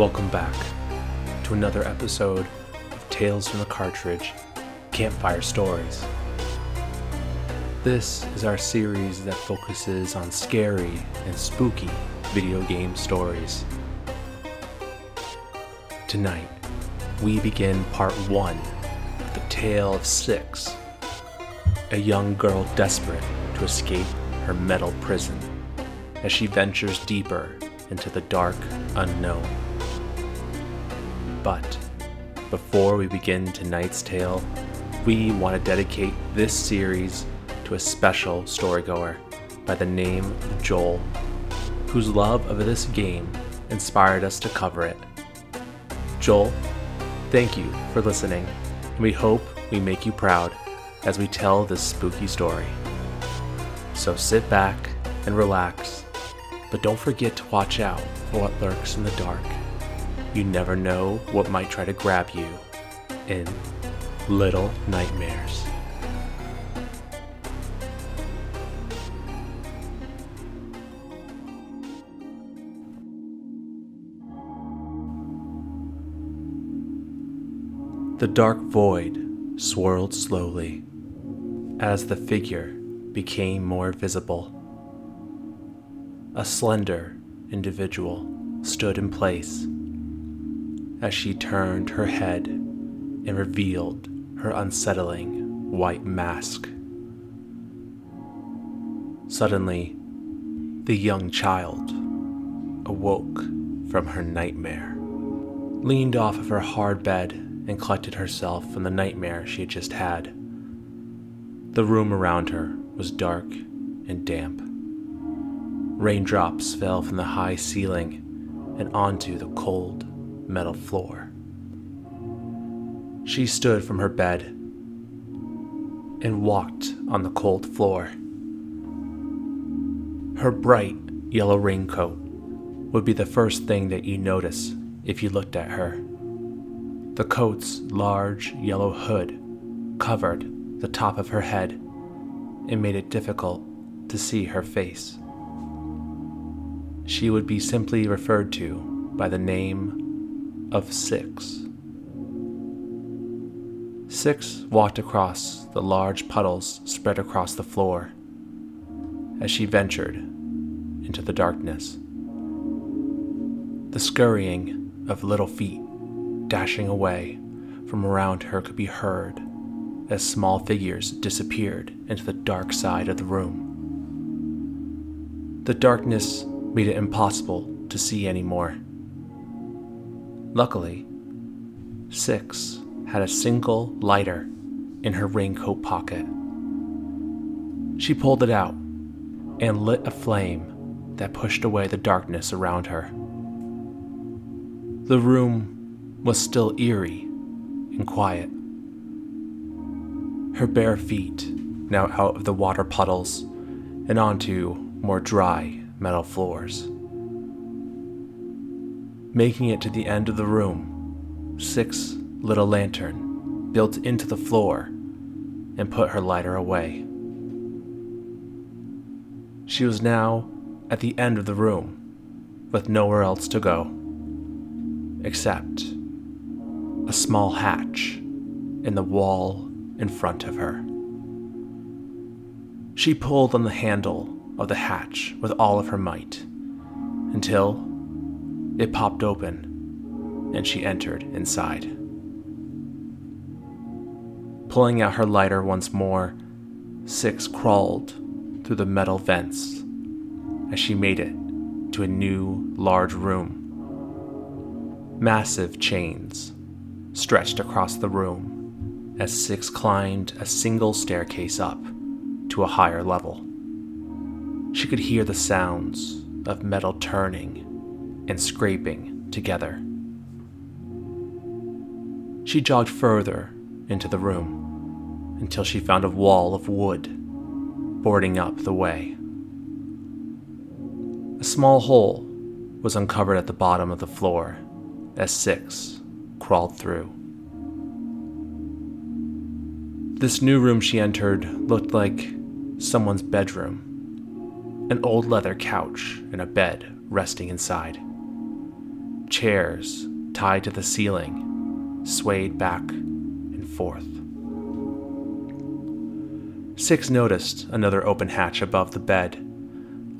Welcome back to another episode of Tales from the Cartridge Campfire Stories. This is our series that focuses on scary and spooky video game stories. Tonight, we begin part one of the tale of six a young girl desperate to escape her metal prison as she ventures deeper into the dark unknown. But before we begin tonight's tale, we want to dedicate this series to a special storygoer by the name of Joel, whose love of this game inspired us to cover it. Joel, thank you for listening, and we hope we make you proud as we tell this spooky story. So sit back and relax, but don't forget to watch out for what lurks in the dark. You never know what might try to grab you in Little Nightmares. The dark void swirled slowly as the figure became more visible. A slender individual stood in place as she turned her head and revealed her unsettling white mask. Suddenly, the young child awoke from her nightmare, leaned off of her hard bed, and collected herself from the nightmare she had just had. The room around her was dark and damp. Raindrops fell from the high ceiling and onto the cold metal floor. She stood from her bed and walked on the cold floor. Her bright yellow raincoat would be the first thing that you notice if you looked at her. The coat's large yellow hood covered the top of her head and made it difficult to see her face. She would be simply referred to by the name of Six. Six walked across the large puddles spread across the floor as she ventured into the darkness. The scurrying of little feet dashing away from around her could be heard as small figures disappeared into the dark side of the room. The darkness made it impossible to see anymore. Luckily, Six had a single lighter in her raincoat pocket. She pulled it out and lit a flame that pushed away the darkness around her. The room was still eerie and quiet. Her bare feet now out of the water puddles and onto more dry metal floors. Making it to the end of the room, Six lit a lantern built into the floor and put her lighter away. She was now at the end of the room with nowhere else to go except a small hatch in the wall in front of her. She pulled on the handle of the hatch with all of her might until it popped open and she entered inside. Pulling out her lighter once more, Six crawled through the metal vents as she made it to a new, large room. Massive chains stretched across the room as Six climbed a single staircase up to a higher level. She could hear the sounds of metal turning and scraping together. She jogged further into the room until she found a wall of wood boarding up the way. A small hole was uncovered at the bottom of the floor as Six crawled through. This new room she entered looked like someone's bedroom an old leather couch and a bed resting inside. Chairs tied to the ceiling swayed back and forth. Six noticed another open hatch above the bed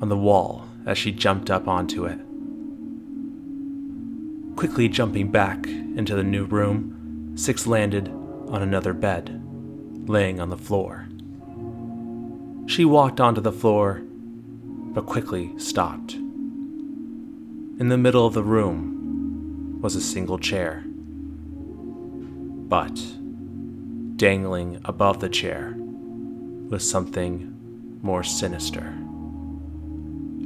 on the wall as she jumped up onto it. Quickly jumping back into the new room, Six landed on another bed, laying on the floor. She walked onto the floor, but quickly stopped. In the middle of the room was a single chair. But, dangling above the chair, was something more sinister.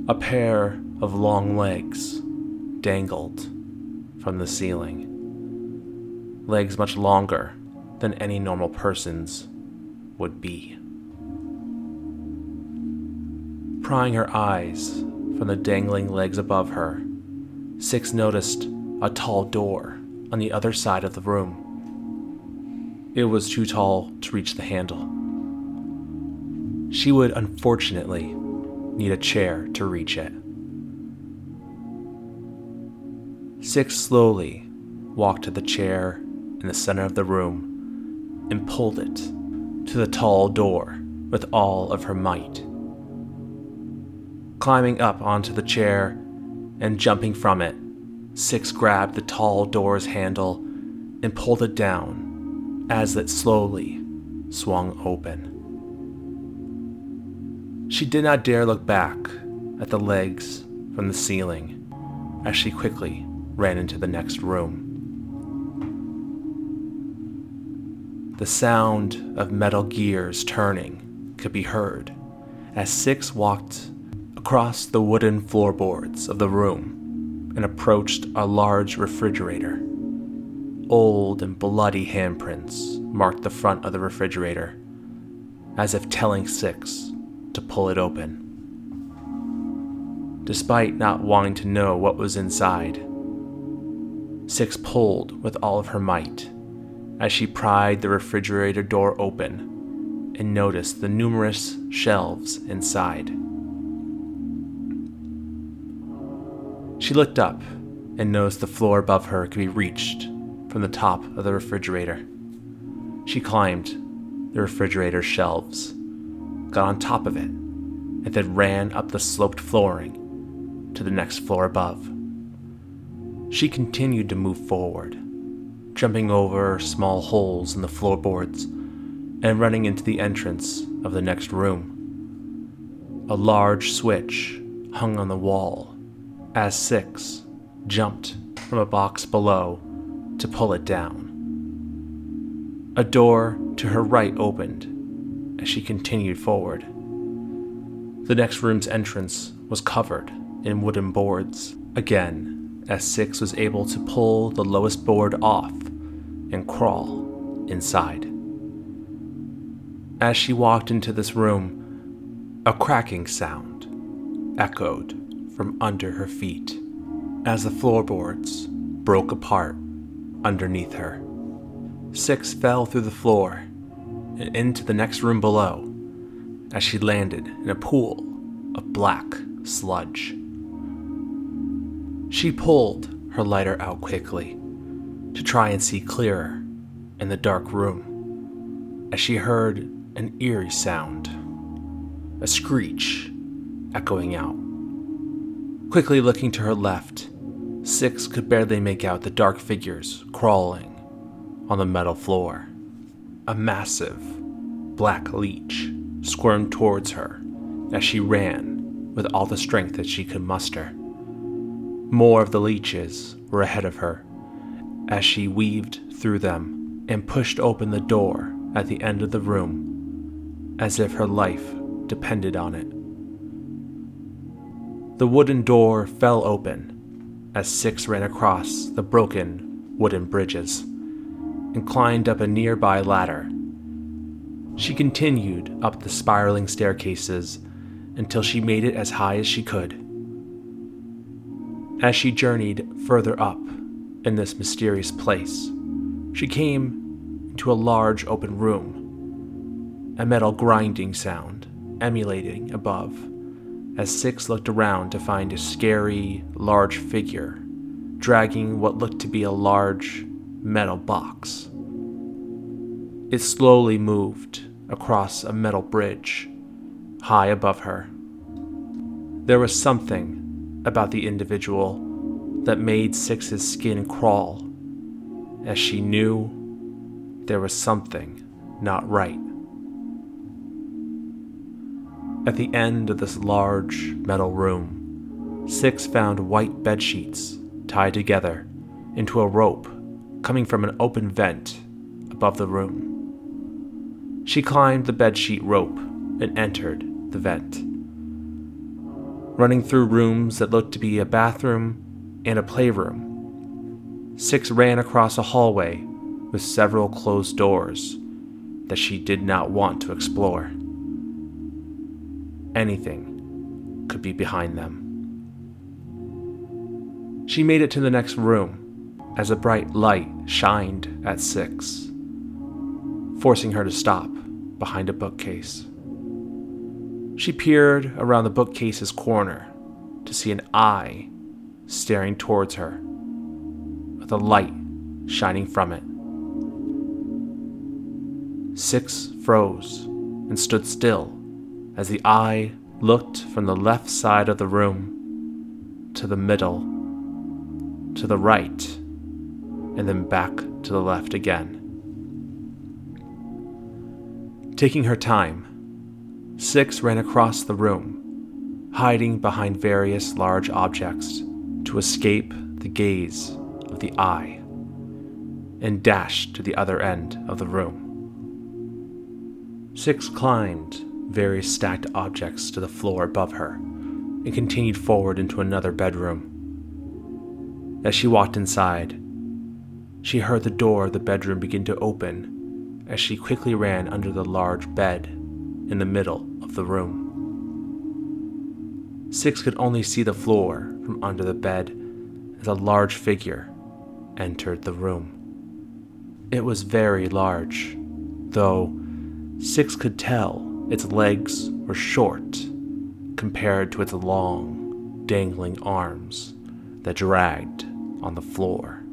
A pair of long legs dangled from the ceiling. Legs much longer than any normal person's would be. Prying her eyes from the dangling legs above her, Six noticed a tall door on the other side of the room. It was too tall to reach the handle. She would unfortunately need a chair to reach it. Six slowly walked to the chair in the center of the room and pulled it to the tall door with all of her might. Climbing up onto the chair and jumping from it, Six grabbed the tall door's handle and pulled it down as it slowly swung open. She did not dare look back at the legs from the ceiling as she quickly ran into the next room. The sound of metal gears turning could be heard as Six walked across the wooden floorboards of the room and approached a large refrigerator. Old and bloody handprints marked the front of the refrigerator, as if telling Six to pull it open. Despite not wanting to know what was inside, Six pulled with all of her might as she pried the refrigerator door open and noticed the numerous shelves inside. She looked up and noticed the floor above her could be reached from the top of the refrigerator. She climbed the refrigerator shelves, got on top of it, and then ran up the sloped flooring to the next floor above. She continued to move forward, jumping over small holes in the floorboards and running into the entrance of the next room. A large switch hung on the wall as Six jumped from a box below to pull it down. A door to her right opened as she continued forward. The next room's entrance was covered in wooden boards again S6 was able to pull the lowest board off and crawl inside. As she walked into this room, a cracking sound echoed from under her feet as the floorboards broke apart underneath her. Six fell through the floor and into the next room below as she landed in a pool of black sludge. She pulled her lighter out quickly to try and see clearer in the dark room as she heard an eerie sound, a screech echoing out. Quickly looking to her left, Six could barely make out the dark figures crawling on the metal floor. A massive black leech squirmed towards her as she ran with all the strength that she could muster. More of the leeches were ahead of her as she weaved through them and pushed open the door at the end of the room as if her life depended on it. The wooden door fell open as Six ran across the broken wooden bridges and climbed up a nearby ladder. She continued up the spiraling staircases until she made it as high as she could. As she journeyed further up in this mysterious place, she came into a large open room, a metal grinding sound emulating above, as Six looked around to find a scary, large figure dragging what looked to be a large metal box. It slowly moved across a metal bridge high above her. There was something about the individual that made Six's skin crawl as she knew there was something not right. At the end of this large metal room, Six found white bed sheets tied together into a rope coming from an open vent above the room. She climbed the bedsheet rope and entered the vent. Running through rooms that looked to be a bathroom and a playroom, Six ran across a hallway with several closed doors that she did not want to explore. Anything could be behind them. She made it to the next room as a bright light shined at Six, forcing her to stop behind a bookcase. She peered around the bookcase's corner to see an eye staring towards her, with a light shining from it. Six froze and stood still as the eye looked from the left side of the room to the middle, to the right, and then back to the left again. Taking her time, Six ran across the room, hiding behind various large objects to escape the gaze of the eye, and dashed to the other end of the room. Six climbed various stacked objects to the floor above her and continued forward into another bedroom. As she walked inside, she heard the door of the bedroom begin to open as she quickly ran under the large bed in the middle of the room. Six could only see the floor from under the bed as a large figure entered the room. It was very large, though Six could tell its legs were short compared to its long, dangling arms that dragged on the floor.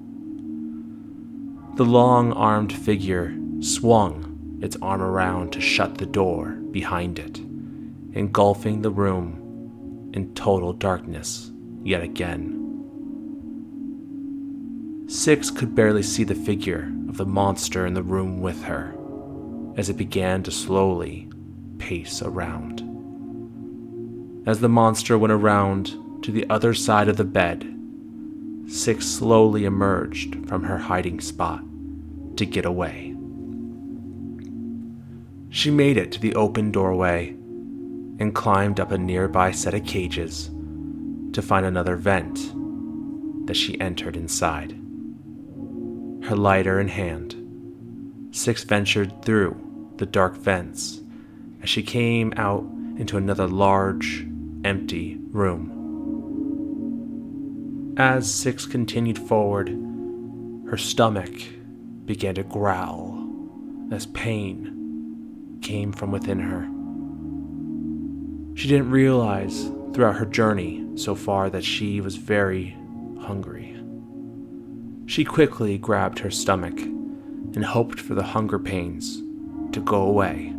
The long armed figure swung its arm around to shut the door behind it, engulfing the room in total darkness yet again. Six could barely see the figure of the monster in the room with her as it began to slowly pace around. As the monster went around to the other side of the bed, Six slowly emerged from her hiding spot to get away. She made it to the open doorway and climbed up a nearby set of cages to find another vent that she entered inside. Her lighter in hand, Six ventured through the dark vents as she came out into another large, empty room. As Six continued forward, her stomach began to growl as pain came from within her. She didn't realize throughout her journey so far that she was very hungry. She quickly grabbed her stomach and hoped for the hunger pains to go away.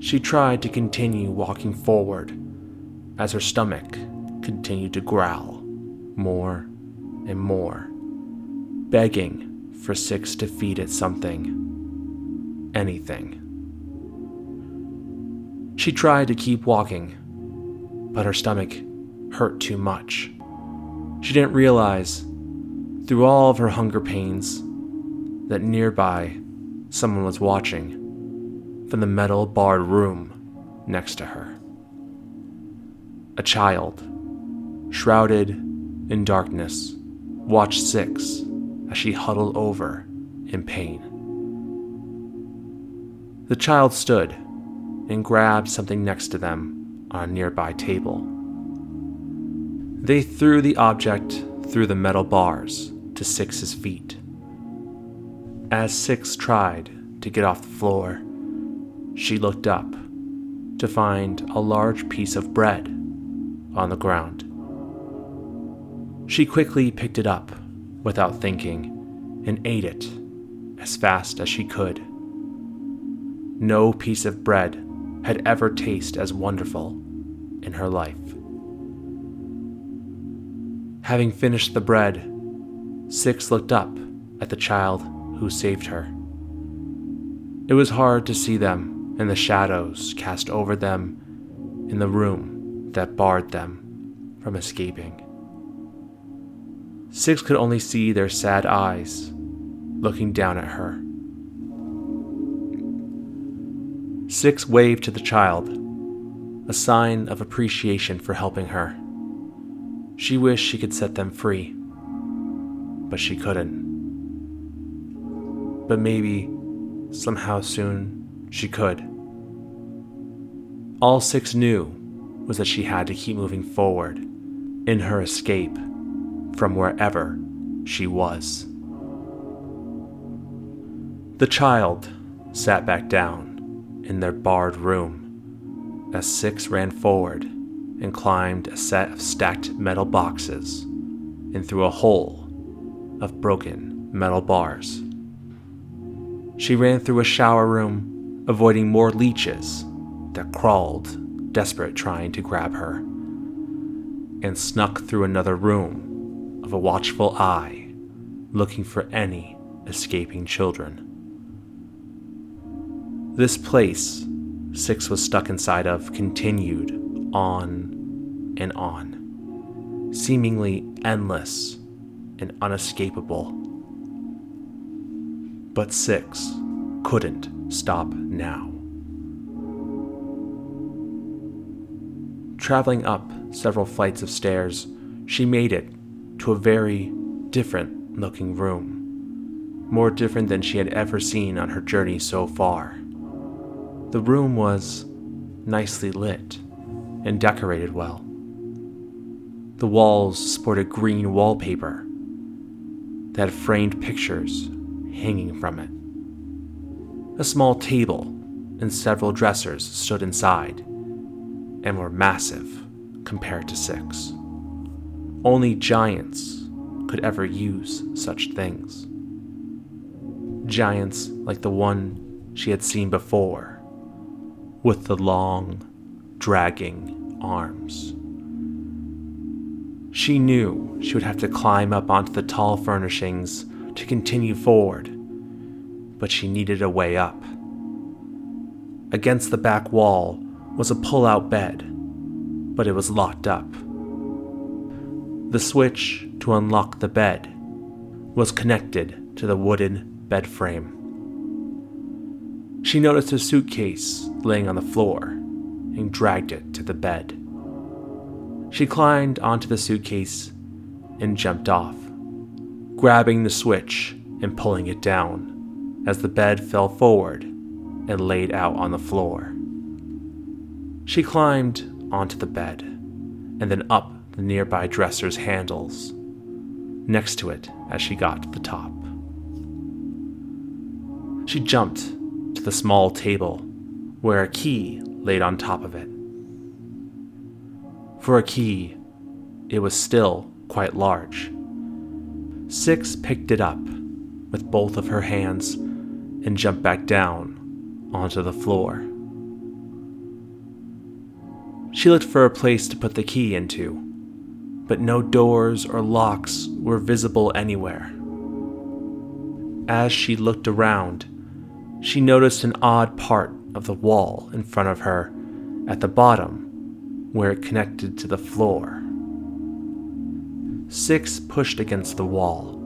She tried to continue walking forward as her stomach continued to growl more and more, begging for Six to feed it something, anything. She tried to keep walking, but her stomach hurt too much. She didn't realize, through all of her hunger pains, that nearby someone was watching from the metal barred room next to her. A child, shrouded in darkness, watched Six as she huddled over in pain. The child stood and grabbed something next to them on a nearby table. They threw the object through the metal bars to Six's feet. As Six tried to get off the floor, she looked up to find a large piece of bread on the ground. She quickly picked it up without thinking and ate it as fast as she could. No piece of bread had ever tasted as wonderful in her life. Having finished the bread, Six looked up at the child who saved her. It was hard to see them in the shadows cast over them in the room that barred them from escaping. Six could only see their sad eyes looking down at her. Six waved to the child, a sign of appreciation for helping her. She wished she could set them free, but she couldn't. But maybe, somehow soon, she could. All Six knew was that she had to keep moving forward in her escape from wherever she was. The child sat back down in their barred room as Six ran forward and climbed a set of stacked metal boxes and through a hole of broken metal bars. She ran through a shower room, avoiding more leeches that crawled, desperate trying to grab her, and snuck through another room of a watchful eye, looking for any escaping children. This place Six was stuck inside of continued on and on, seemingly endless and unescapable. But Six couldn't stop now. Traveling up several flights of stairs, she made it to a very different looking room, more different than she had ever seen on her journey so far. The room was nicely lit and decorated well. The walls sported green wallpaper that had framed pictures hanging from it. A small table and several dressers stood inside and were massive compared to six. Only giants could ever use such things. Giants like the one she had seen before with the long, dragging arms. She knew she would have to climb up onto the tall furnishings to continue forward, but she needed a way up. Against the back wall was a pull out bed, but it was locked up. The switch to unlock the bed was connected to the wooden bed frame. She noticed a suitcase laying on the floor and dragged it to the bed. She climbed onto the suitcase and jumped off, grabbing the switch and pulling it down as the bed fell forward and laid out on the floor. She climbed onto the bed and then up the nearby dresser's handles, next to it as she got to the top. She jumped to the small table where a key laid on top of it. For a key, it was still quite large. Six picked it up with both of her hands and jumped back down onto the floor. She looked for a place to put the key into, but no doors or locks were visible anywhere. As she looked around, she noticed an odd part of the wall in front of her at the bottom where it connected to the floor. Six pushed against the wall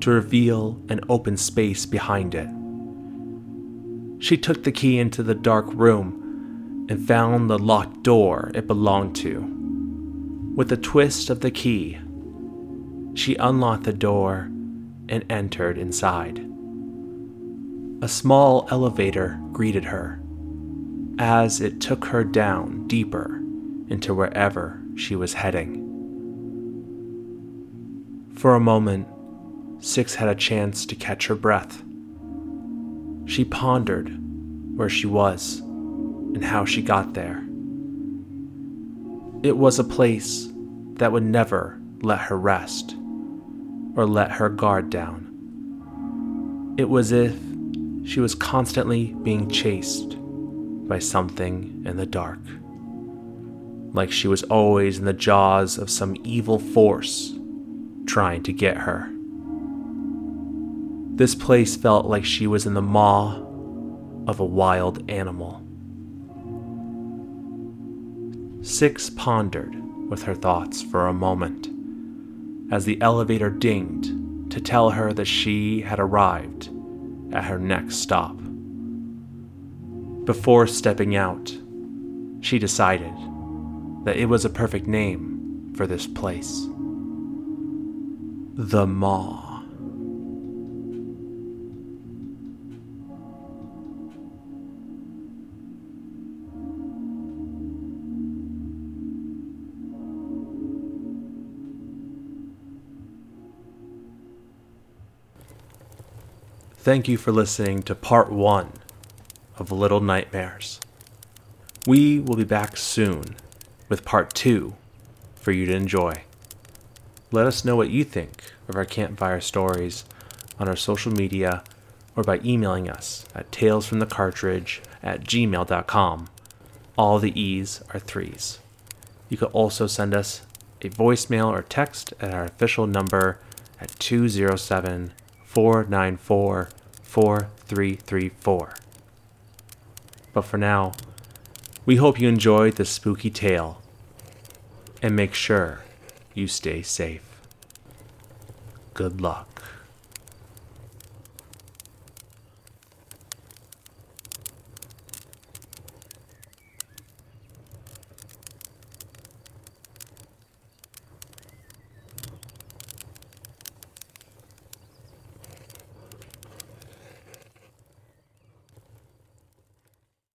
to reveal an open space behind it. She took the key into the dark room and found the locked door it belonged to. With a twist of the key, she unlocked the door and entered inside a small elevator greeted her as it took her down deeper into wherever she was heading. For a moment, Six had a chance to catch her breath. She pondered where she was and how she got there. It was a place that would never let her rest or let her guard down. It was as if she was constantly being chased by something in the dark, like she was always in the jaws of some evil force trying to get her. This place felt like she was in the maw of a wild animal. Six pondered with her thoughts for a moment as the elevator dinged to tell her that she had arrived at her next stop. Before stepping out, she decided that it was a perfect name for this place The Maw. Thank you for listening to part one of Little Nightmares. We will be back soon with part two for you to enjoy. Let us know what you think of our campfire stories on our social media or by emailing us at talesfromthecartridge at gmail.com. All the E's are threes. You can also send us a voicemail or text at our official number at 207 494 4334. But for now, we hope you enjoyed this spooky tale and make sure you stay safe. Good luck.